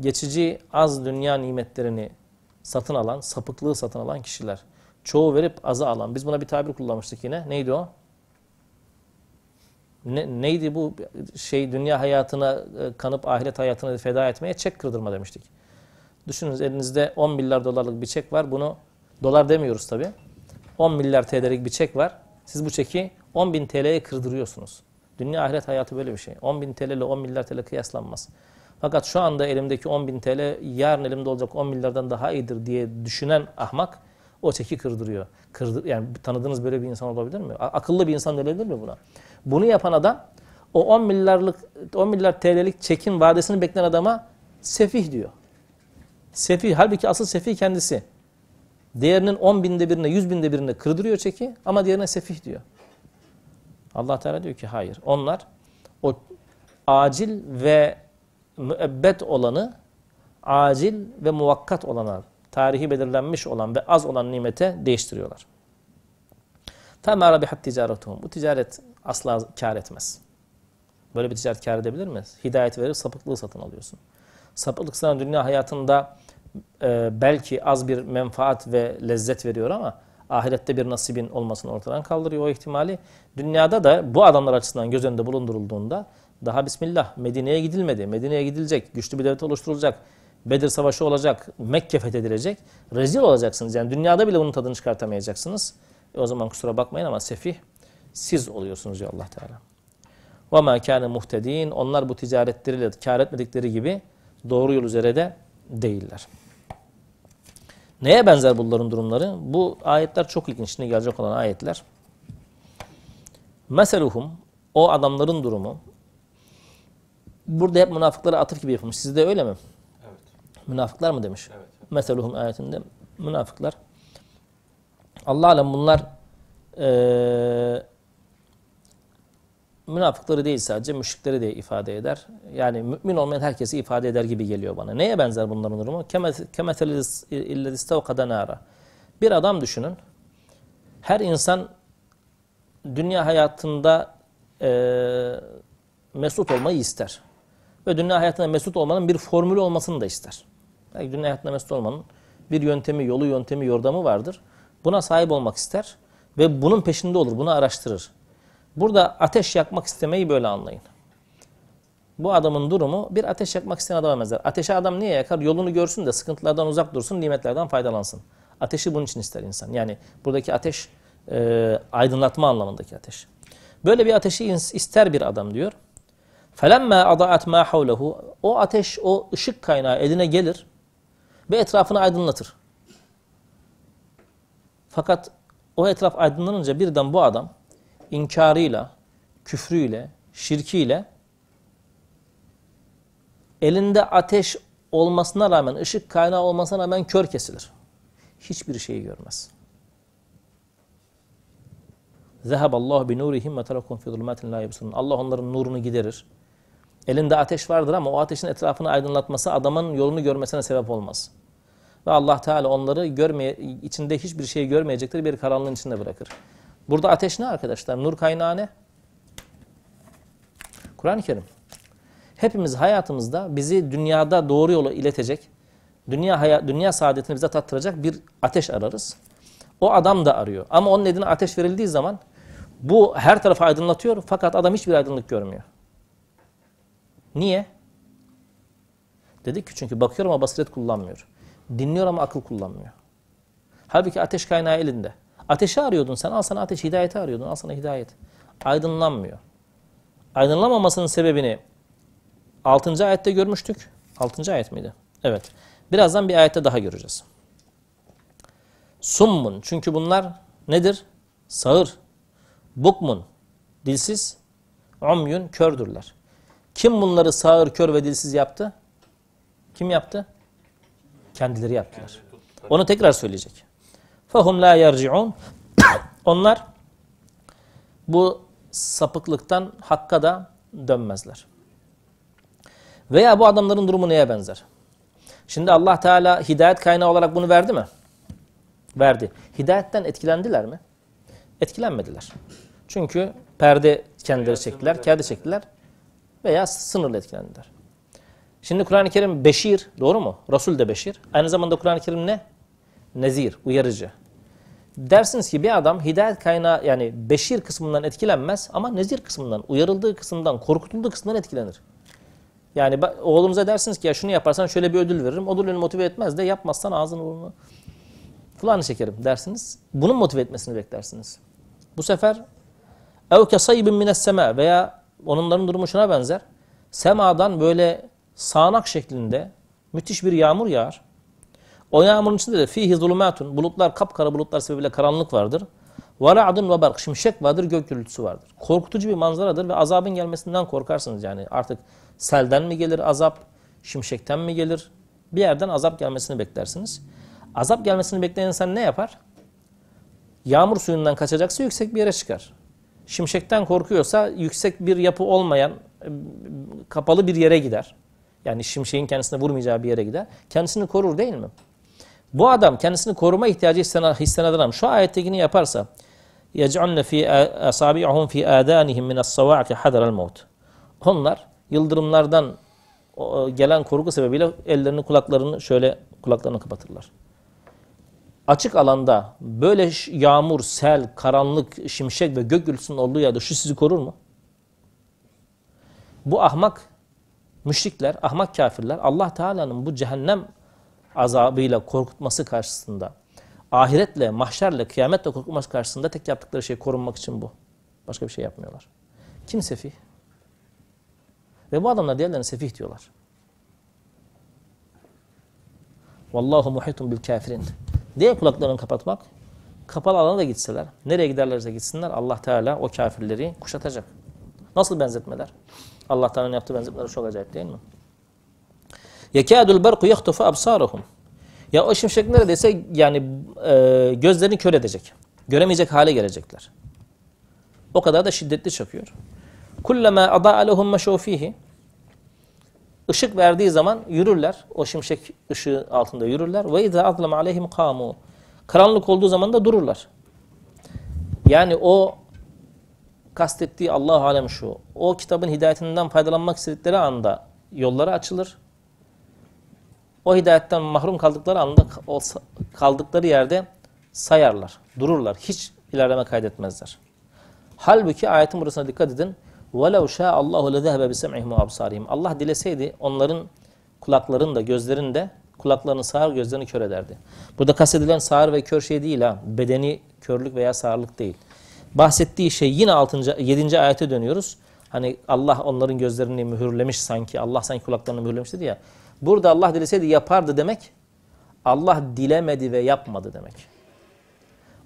Speaker 3: geçici az dünya nimetlerini satın alan, sapıklığı satın alan kişiler. Çoğu verip azı alan. Biz buna bir tabir kullanmıştık yine. Neydi o? ne, neydi bu şey dünya hayatına e, kanıp ahiret hayatını feda etmeye çek kırdırma demiştik. Düşününüz elinizde 10 milyar dolarlık bir çek var. Bunu dolar demiyoruz tabi. 10 milyar TL'lik bir çek var. Siz bu çeki 10 bin TL'ye kırdırıyorsunuz. Dünya ahiret hayatı böyle bir şey. 10 bin TL ile 10 milyar TL kıyaslanmaz. Fakat şu anda elimdeki 10 bin TL yarın elimde olacak 10 milyardan daha iyidir diye düşünen ahmak o çeki kırdırıyor. Kırdır, yani tanıdığınız böyle bir insan olabilir mi? Akıllı bir insan denebilir mi buna? Bunu yapan adam o 10 milyarlık 10 milyar TL'lik çekin vadesini bekleyen adama sefih diyor. Sefih. Halbuki asıl sefih kendisi. Değerinin 10 binde birine, 100 binde birine kırdırıyor çeki ama diğerine sefih diyor. Allah Teala diyor ki hayır. Onlar o acil ve müebbet olanı acil ve muvakkat olana, tarihi belirlenmiş olan ve az olan nimete değiştiriyorlar. Femâra bihat ticaretuhum. Bu ticaret asla kar etmez. Böyle bir ticaret kar edebilir mi? Hidayet verip sapıklığı satın alıyorsun. Sapıklık sana dünya hayatında e, belki az bir menfaat ve lezzet veriyor ama ahirette bir nasibin olmasını ortadan kaldırıyor o ihtimali. Dünyada da bu adamlar açısından göz önünde bulundurulduğunda daha Bismillah Medine'ye gidilmedi. Medine'ye gidilecek, güçlü bir devlet oluşturulacak, Bedir Savaşı olacak, Mekke fethedilecek, rezil olacaksınız. Yani dünyada bile bunun tadını çıkartamayacaksınız. E o zaman kusura bakmayın ama sefih siz oluyorsunuz ya Allah Teala. Ve ma kâne muhtedin. Onlar bu ticaretleriyle kar etmedikleri gibi doğru yol üzere de değiller. Neye benzer bunların durumları? Bu ayetler çok ilginç. Şimdi gelecek olan ayetler. Meseluhum, o adamların durumu. Burada hep münafıklara atıf gibi yapılmış. Sizde öyle mi?
Speaker 2: Evet.
Speaker 3: Münafıklar mı demiş?
Speaker 2: Evet.
Speaker 3: Meseluhum ayetinde münafıklar. Allah alem bunlar eee münafıkları değil sadece müşrikleri de ifade eder. Yani mümin olmayan herkesi ifade eder gibi geliyor bana. Neye benzer bunların durumu? Kemeteliz nara. Bir adam düşünün. Her insan dünya hayatında e, mesut olmayı ister. Ve dünya hayatında mesut olmanın bir formülü olmasını da ister. Yani dünya hayatında mesut olmanın bir yöntemi, yolu, yöntemi, yordamı vardır. Buna sahip olmak ister ve bunun peşinde olur, bunu araştırır. Burada ateş yakmak istemeyi böyle anlayın. Bu adamın durumu bir ateş yakmak isteyen adama benzer. Ateşe adam niye yakar? Yolunu görsün de sıkıntılardan uzak dursun, nimetlerden faydalansın. Ateşi bunun için ister insan. Yani buradaki ateş e, aydınlatma anlamındaki ateş. Böyle bir ateşi ister bir adam diyor. فَلَمَّا اَضَاءَتْ مَا حَوْلَهُ O ateş, o ışık kaynağı eline gelir ve etrafını aydınlatır. Fakat o etraf aydınlanınca birden bu adam inkarıyla, küfrüyle, şirkiyle elinde ateş olmasına rağmen, ışık kaynağı olmasına rağmen kör kesilir. Hiçbir şeyi görmez. Zehaballahu bi nurihim ve terakum fi zulmatin la yubsirun. Allah onların nurunu giderir. Elinde ateş vardır ama o ateşin etrafını aydınlatması adamın yolunu görmesine sebep olmaz. Ve Allah Teala onları görmeye, içinde hiçbir şey görmeyecekleri bir karanlığın içinde bırakır. Burada ateş ne arkadaşlar? Nur kaynağı ne? Kur'an-ı Kerim. Hepimiz hayatımızda bizi dünyada doğru yola iletecek, dünya hayat, dünya saadetini bize tattıracak bir ateş ararız. O adam da arıyor. Ama onun eline ateş verildiği zaman bu her tarafı aydınlatıyor fakat adam hiçbir aydınlık görmüyor. Niye? Dedik ki çünkü bakıyor ama basiret kullanmıyor. Dinliyor ama akıl kullanmıyor. Halbuki ateş kaynağı elinde. Ateşi arıyordun sen. Al sana ateş. Hidayeti arıyordun. Al sana hidayet. Aydınlanmıyor. Aydınlamamasının sebebini 6. ayette görmüştük. 6. ayet miydi? Evet. Birazdan bir ayette daha göreceğiz. Summun. Çünkü bunlar nedir? Sağır. Bukmun. Dilsiz. Umyun. Kördürler. Kim bunları sağır, kör ve dilsiz yaptı? Kim yaptı? Kendileri yaptılar. Onu tekrar söyleyecek. Fehum la yerciun. Onlar bu sapıklıktan hakka da dönmezler. Veya bu adamların durumu neye benzer? Şimdi Allah Teala hidayet kaynağı olarak bunu verdi mi? Verdi. Hidayetten etkilendiler mi? Etkilenmediler. Çünkü perde kendileri çektiler, kerde çektiler veya sınırla etkilendiler. Şimdi Kur'an-ı Kerim beşir, doğru mu? Resul de beşir. Aynı zamanda Kur'an-ı Kerim ne? Nezir, uyarıcı. Dersiniz ki bir adam hidayet kaynağı yani beşir kısmından etkilenmez ama nezir kısmından, uyarıldığı kısmından, korkutulduğu kısmından etkilenir. Yani oğlumuza dersiniz ki ya şunu yaparsan şöyle bir ödül veririm. Ödül motive etmez de yapmazsan ağzını burnunu kulağını çekerim dersiniz. Bunun motive etmesini beklersiniz. Bu sefer ev kesaybin mines sema veya onların durumu şuna benzer. Semadan böyle sağanak şeklinde müthiş bir yağmur yağar. O yağmurun içinde de fihi zulumatun. Bulutlar, kapkara bulutlar sebebiyle karanlık vardır. Ve ra'dun ve bark. Şimşek vardır, gök gürültüsü vardır. Korkutucu bir manzaradır ve azabın gelmesinden korkarsınız yani. Artık selden mi gelir azap, şimşekten mi gelir? Bir yerden azap gelmesini beklersiniz. Azap gelmesini bekleyen insan ne yapar? Yağmur suyundan kaçacaksa yüksek bir yere çıkar. Şimşekten korkuyorsa yüksek bir yapı olmayan kapalı bir yere gider. Yani şimşeğin kendisine vurmayacağı bir yere gider. Kendisini korur değil mi? Bu adam kendisini koruma ihtiyacı hisseden, hisseden adam şu ayettekini yaparsa يَجْعُلْنَ ف۪ي أَصَابِعُهُمْ ف۪ي آذَانِهِمْ مِنَ الصَّوَاعِكِ حَذَرَ الْمَوْتِ Onlar yıldırımlardan o, gelen korku sebebiyle ellerini kulaklarını şöyle kulaklarını kapatırlar. Açık alanda böyle ş- yağmur, sel, karanlık, şimşek ve gök gürültüsünün olduğu yerde şu sizi korur mu? Bu ahmak müşrikler, ahmak kafirler Allah Teala'nın bu cehennem azabıyla korkutması karşısında ahiretle, mahşerle, kıyametle korkutması karşısında tek yaptıkları şey korunmak için bu. Başka bir şey yapmıyorlar. Kim sefih? Ve bu adamlar diğerlerine sefih diyorlar. Vallahu muhitun bil kafirin. Diye kulaklarını kapatmak, kapalı alana da gitseler, nereye giderlerse gitsinler Allah Teala o kafirleri kuşatacak. Nasıl benzetmeler? Allah Teala'nın yaptığı benzetmeler çok acayip değil mi? Yekâdul berku yahtufu absâruhum. Ya o şimşek neredeyse yani e, gözlerini kör edecek. Göremeyecek hale gelecekler. O kadar da şiddetli çakıyor. Kullama adaa lehum meşû fihi. Işık verdiği zaman yürürler. O şimşek ışığı altında yürürler. Ve izâ azlama aleyhim kâmû. Karanlık olduğu zaman da dururlar. Yani o kastettiği Allah alem şu. O kitabın hidayetinden faydalanmak istedikleri anda yolları açılır O hidayetten mahrum kaldıkları anda o sa- kaldıkları yerde sayarlar, dururlar. Hiç ilerleme kaydetmezler. Halbuki ayetin burasına dikkat edin. وَلَوْ شَاءَ اللّٰهُ لَذَهَبَ بِسَمْعِهِمْ وَاَبْصَارِهِمْ Allah dileseydi onların kulaklarını da gözlerini de kulaklarını sağır gözlerini kör ederdi. Burada kastedilen sağır ve kör şey değil ha. Bedeni körlük veya sağırlık değil. Bahsettiği şey yine 6. 7. ayete dönüyoruz. Hani Allah onların gözlerini mühürlemiş sanki. Allah sanki kulaklarını mühürlemiş dedi ya. Burada Allah dileseydi yapardı demek. Allah dilemedi ve yapmadı demek.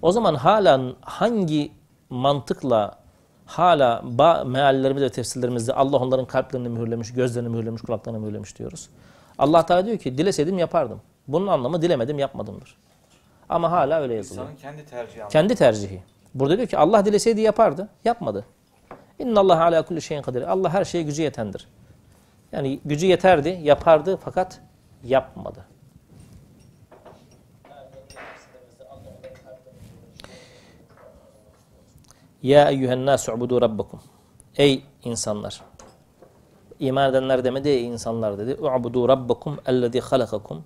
Speaker 3: O zaman hala hangi mantıkla hala meallerimizde ve tefsirlerimizde Allah onların kalplerini mühürlemiş, gözlerini mühürlemiş, kulaklarını mühürlemiş diyoruz. Allah Teala diyor ki dileseydim yapardım. Bunun anlamı dilemedim yapmadımdır. Ama hala öyle yazılıyor.
Speaker 2: İnsanın kendi tercihi ama.
Speaker 3: Kendi tercihi. Burada diyor ki Allah dileseydi yapardı. Yapmadı. İnna Allah ala kulli şeyin kadir. Allah her şeye gücü yetendir. Yani gücü yeterdi, yapardı fakat yapmadı. Ya eyyühen nâsü ubudu rabbakum. Ey insanlar. İman edenler demedi ey insanlar dedi. Ubudu rabbakum ellezî halakakum.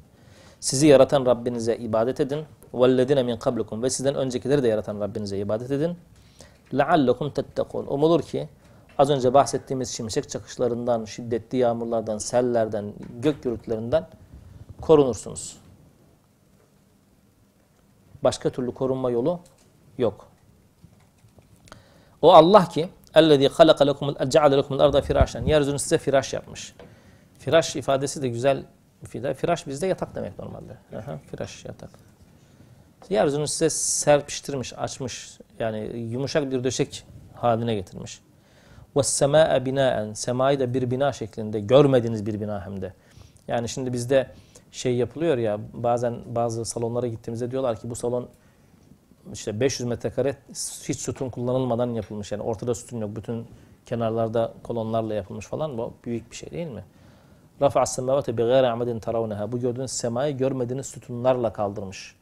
Speaker 3: Sizi yaratan Rabbinize ibadet edin. Vellezîne min kablukum. Ve sizden öncekileri de yaratan Rabbinize ibadet edin. Leallekum tettekûn. Umulur ki az önce bahsettiğimiz şimşek çakışlarından, şiddetli yağmurlardan, sellerden, gök gürültülerinden korunursunuz. Başka türlü korunma yolu yok. O Allah ki اَلَّذ۪ي خَلَقَ لَكُمُ جَعَلَ لَكُمُ الْاَرْضَ فِرَاشًا Yeryüzünü size firaş yapmış. Firaş ifadesi de güzel bir ifade. Firaş bizde yatak demek normalde. Aha, firaş yatak. Yeryüzünü size serpiştirmiş, açmış. Yani yumuşak bir döşek haline getirmiş. ve semâe binaen. Semayı da bir bina şeklinde, görmediğiniz bir bina hem de. Yani şimdi bizde şey yapılıyor ya, bazen bazı salonlara gittiğimizde diyorlar ki bu salon işte 500 metrekare hiç sütun kullanılmadan yapılmış. Yani ortada sütun yok. Bütün kenarlarda kolonlarla yapılmış falan. Bu büyük bir şey değil mi? Rafa'a semavate bi gayri amedin taravneha. Bu gördüğünüz semayı görmediğiniz sütunlarla kaldırmış.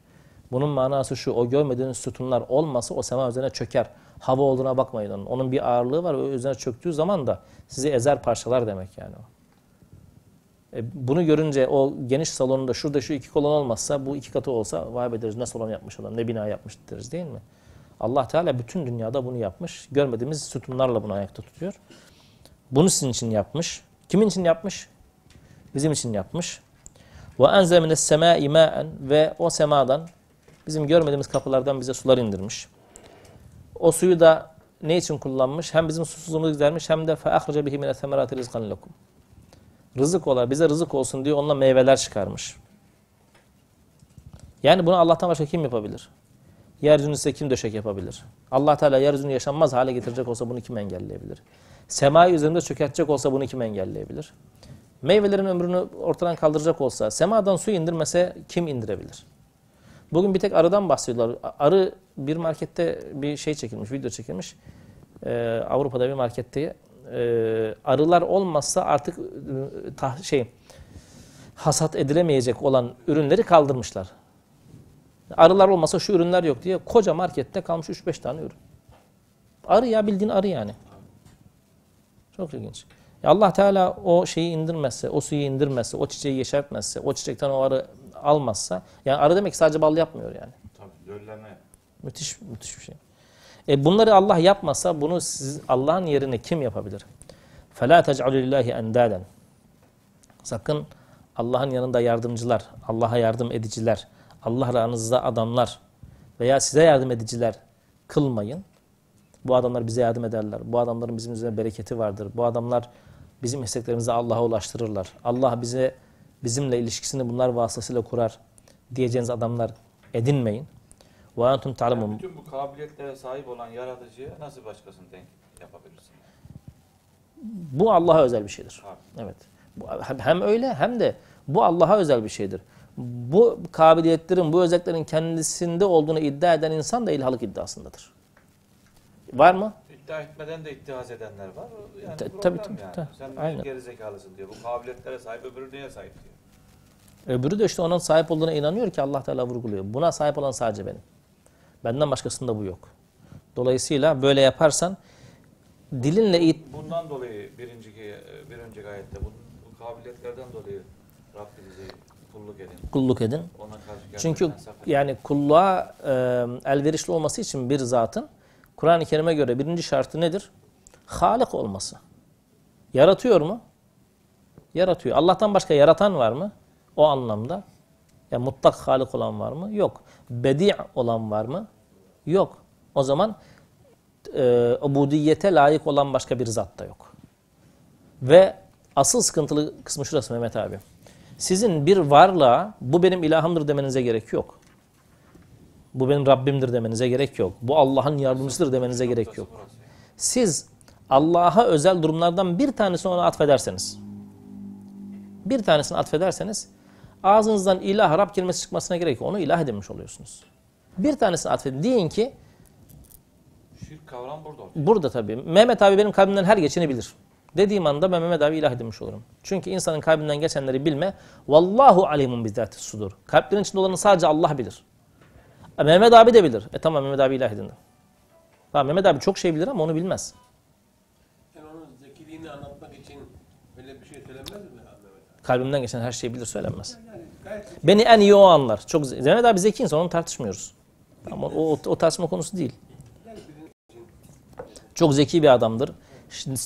Speaker 3: Bunun manası şu, o görmediğiniz sütunlar olmasa o sema üzerine çöker. Hava olduğuna bakmayın onun. Onun bir ağırlığı var ve üzerine çöktüğü zaman da sizi ezer parçalar demek yani o. E, bunu görünce o geniş salonunda şurada şu iki kolon olmazsa bu iki katı olsa vay be deriz ne salon yapmış adam ne bina yapmış deriz değil mi? Allah Teala bütün dünyada bunu yapmış. Görmediğimiz sütunlarla bunu ayakta tutuyor. Bunu sizin için yapmış. Kimin için yapmış? Bizim için yapmış. Ve enze mines ma'en ve o semadan bizim görmediğimiz kapılardan bize sular indirmiş. O suyu da ne için kullanmış? Hem bizim susuzluğumuzu gidermiş hem de ahraca bihi mine semerati rizqan lekum. Rızık ola, bize rızık olsun diye onunla meyveler çıkarmış. Yani bunu Allah'tan başka kim yapabilir? Yeryüzünü size kim döşek yapabilir? Allah Teala yeryüzünü yaşanmaz hale getirecek olsa bunu kim engelleyebilir? Semayı üzerinde çökertecek olsa bunu kim engelleyebilir? Meyvelerin ömrünü ortadan kaldıracak olsa, semadan su indirmese kim indirebilir? Bugün bir tek arıdan bahsediyorlar. Arı bir markette bir şey çekilmiş, video çekilmiş. Ee, Avrupa'da bir markette e, arılar olmazsa artık e, ta, şey hasat edilemeyecek olan ürünleri kaldırmışlar. Arılar olmasa şu ürünler yok diye koca markette kalmış 3-5 tane ürün. Arı ya bildiğin arı yani. Çok ilginç. Ya Allah Teala o şeyi indirmezse, o suyu indirmezse, o çiçeği yeşertmezse, o çiçekten o arı almazsa, yani arı demek ki sadece bal yapmıyor yani.
Speaker 2: Tabii dölleme.
Speaker 3: Müthiş, müthiş bir şey. E bunları Allah yapmasa bunu siz Allah'ın yerine kim yapabilir? فَلَا تَجْعَلُوا لِلّٰهِ اَنْدَادًا Sakın Allah'ın yanında yardımcılar, Allah'a yardım ediciler, Allah aranızda adamlar veya size yardım ediciler kılmayın. Bu adamlar bize yardım ederler. Bu adamların bizim üzerine bereketi vardır. Bu adamlar bizim isteklerimizi Allah'a ulaştırırlar. Allah bize bizimle ilişkisini bunlar vasıtasıyla kurar diyeceğiniz adamlar edinmeyin. Ve entum ta'lemun.
Speaker 2: bütün bu kabiliyetlere sahip olan yaratıcıya nasıl başkasını denk yapabilirsin?
Speaker 3: Bu Allah'a özel bir şeydir.
Speaker 2: Tabii.
Speaker 3: Evet. Bu hem- öyle hem de bu Allah'a özel bir şeydir. Bu kabiliyetlerin, bu özelliklerin kendisinde olduğunu iddia eden insan da ilhalık iddiasındadır. Var mı?
Speaker 2: İddia etmeden de ittihaz edenler var. Yani
Speaker 3: Ta-
Speaker 2: problem
Speaker 3: tabii,
Speaker 2: yani.
Speaker 3: tabii, tabii.
Speaker 2: Sen
Speaker 3: Aynen.
Speaker 2: geri zekalısın diyor. Bu kabiliyetlere sahip öbürü neye sahip diyor.
Speaker 3: Öbürü de işte onun sahip olduğuna inanıyor ki Allah Teala vurguluyor. Buna sahip olan sadece benim. Benden başkasında bu yok. Dolayısıyla böyle yaparsan dilinle it
Speaker 2: Bundan dolayı birinci, bir önceki ayette bu, bu kabiliyetlerden dolayı Rabbinizi kulluk edin.
Speaker 3: kulluk edin.
Speaker 2: Ona karşı
Speaker 3: Çünkü yani kulluğa e, elverişli olması için bir zatın Kur'an-ı Kerim'e göre birinci şartı nedir? Halik olması. Yaratıyor mu? Yaratıyor. Allah'tan başka yaratan var mı? O anlamda. Ya mutlak halik olan var mı? Yok. Bedi' olan var mı? Yok. O zaman e, ubudiyete layık olan başka bir zat da yok. Ve asıl sıkıntılı kısmı şurası Mehmet abi. Sizin bir varlığa bu benim ilahımdır demenize gerek yok. Bu benim Rabbimdir demenize gerek yok. Bu Allah'ın yardımcısıdır demenize gerek yok. Siz Allah'a özel durumlardan bir tanesini ona atfederseniz, bir tanesini atfederseniz ağzınızdan ilah, Rab kelimesi çıkmasına gerek yok. Onu ilah edinmiş oluyorsunuz. Bir tanesini atfedin. Deyin ki
Speaker 2: Şirk kavram burada.
Speaker 3: Burada tabii. Mehmet abi benim kalbimden her geçeni bilir. Dediğim anda ben Mehmet abi ilah edinmiş olurum. Çünkü insanın kalbinden geçenleri bilme. Vallahu alimun bizzati sudur. Kalplerin içinde olanı sadece Allah bilir. E, Mehmet abi de bilir. E tamam Mehmet abi ilah edindim. Tamam Mehmet abi çok şey bilir ama onu bilmez.
Speaker 5: Yani onun zekiliğini anlatmak için böyle bir şey söylenmez mi abi Mehmet abi?
Speaker 3: Kalbimden geçen her şeyi bilir söylenmez. Beni en iyi o anlar. Çok ze- Mehmet abi zeki insan onu tartışmıyoruz. Ama o, o, tartışma konusu değil. Çok zeki bir adamdır.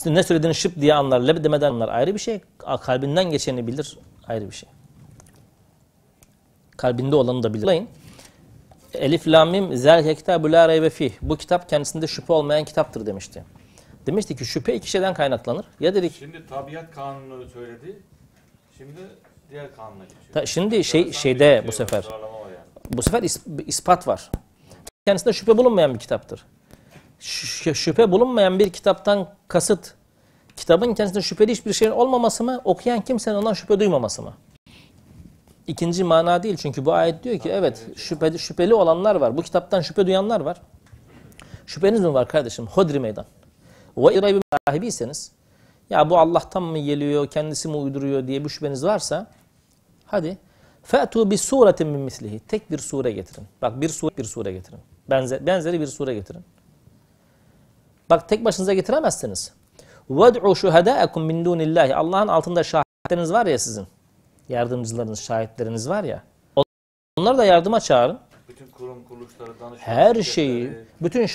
Speaker 3: Ne söylediğini şıp diye anlar, leb demeden anlar. Ayrı bir şey. Kalbinden geçeni bilir. Ayrı bir şey. Kalbinde olanı da bilir. Elif lamim zelke kitabu la reybe fih. Bu kitap kendisinde şüphe olmayan kitaptır demişti. Demişti ki şüphe iki şeyden kaynaklanır. Ya dedik
Speaker 2: Şimdi tabiat kanunu söyledi. Şimdi diğer kanuna geçiyor.
Speaker 3: Ta- şimdi şey şeyde
Speaker 2: bir
Speaker 3: bu
Speaker 2: şey
Speaker 3: sefer
Speaker 2: yani.
Speaker 3: bu sefer is- ispat var. Kendisinde şüphe bulunmayan bir kitaptır. Ş- şüphe bulunmayan bir kitaptan kasıt kitabın kendisinde şüpheli hiçbir şeyin olmaması mı, okuyan kimsenin ondan şüphe duymaması mı? İkinci mana değil çünkü bu ayet diyor ki evet şüpheli, şüpheli olanlar var. Bu kitaptan şüphe duyanlar var. Şüpheniz mi var kardeşim? Hodri meydan. Ve iraybi sahibiyseniz ya bu Allah'tan mı geliyor, kendisi mi uyduruyor diye bir şüpheniz varsa hadi fe'tu bi suretin min mislihi. Tek bir sure getirin. Bak bir sure bir sure getirin. Benzer, benzeri bir sure getirin. Bak tek başınıza getiremezsiniz. Ved'u şuhadâekum min dunillahi. Allah'ın altında şahitleriniz var ya sizin. Yardımcılarınız, şahitleriniz var ya. Onları da yardıma çağırın.
Speaker 2: Bütün kurum kuruluşları, danışma
Speaker 3: Her şeyi, bütün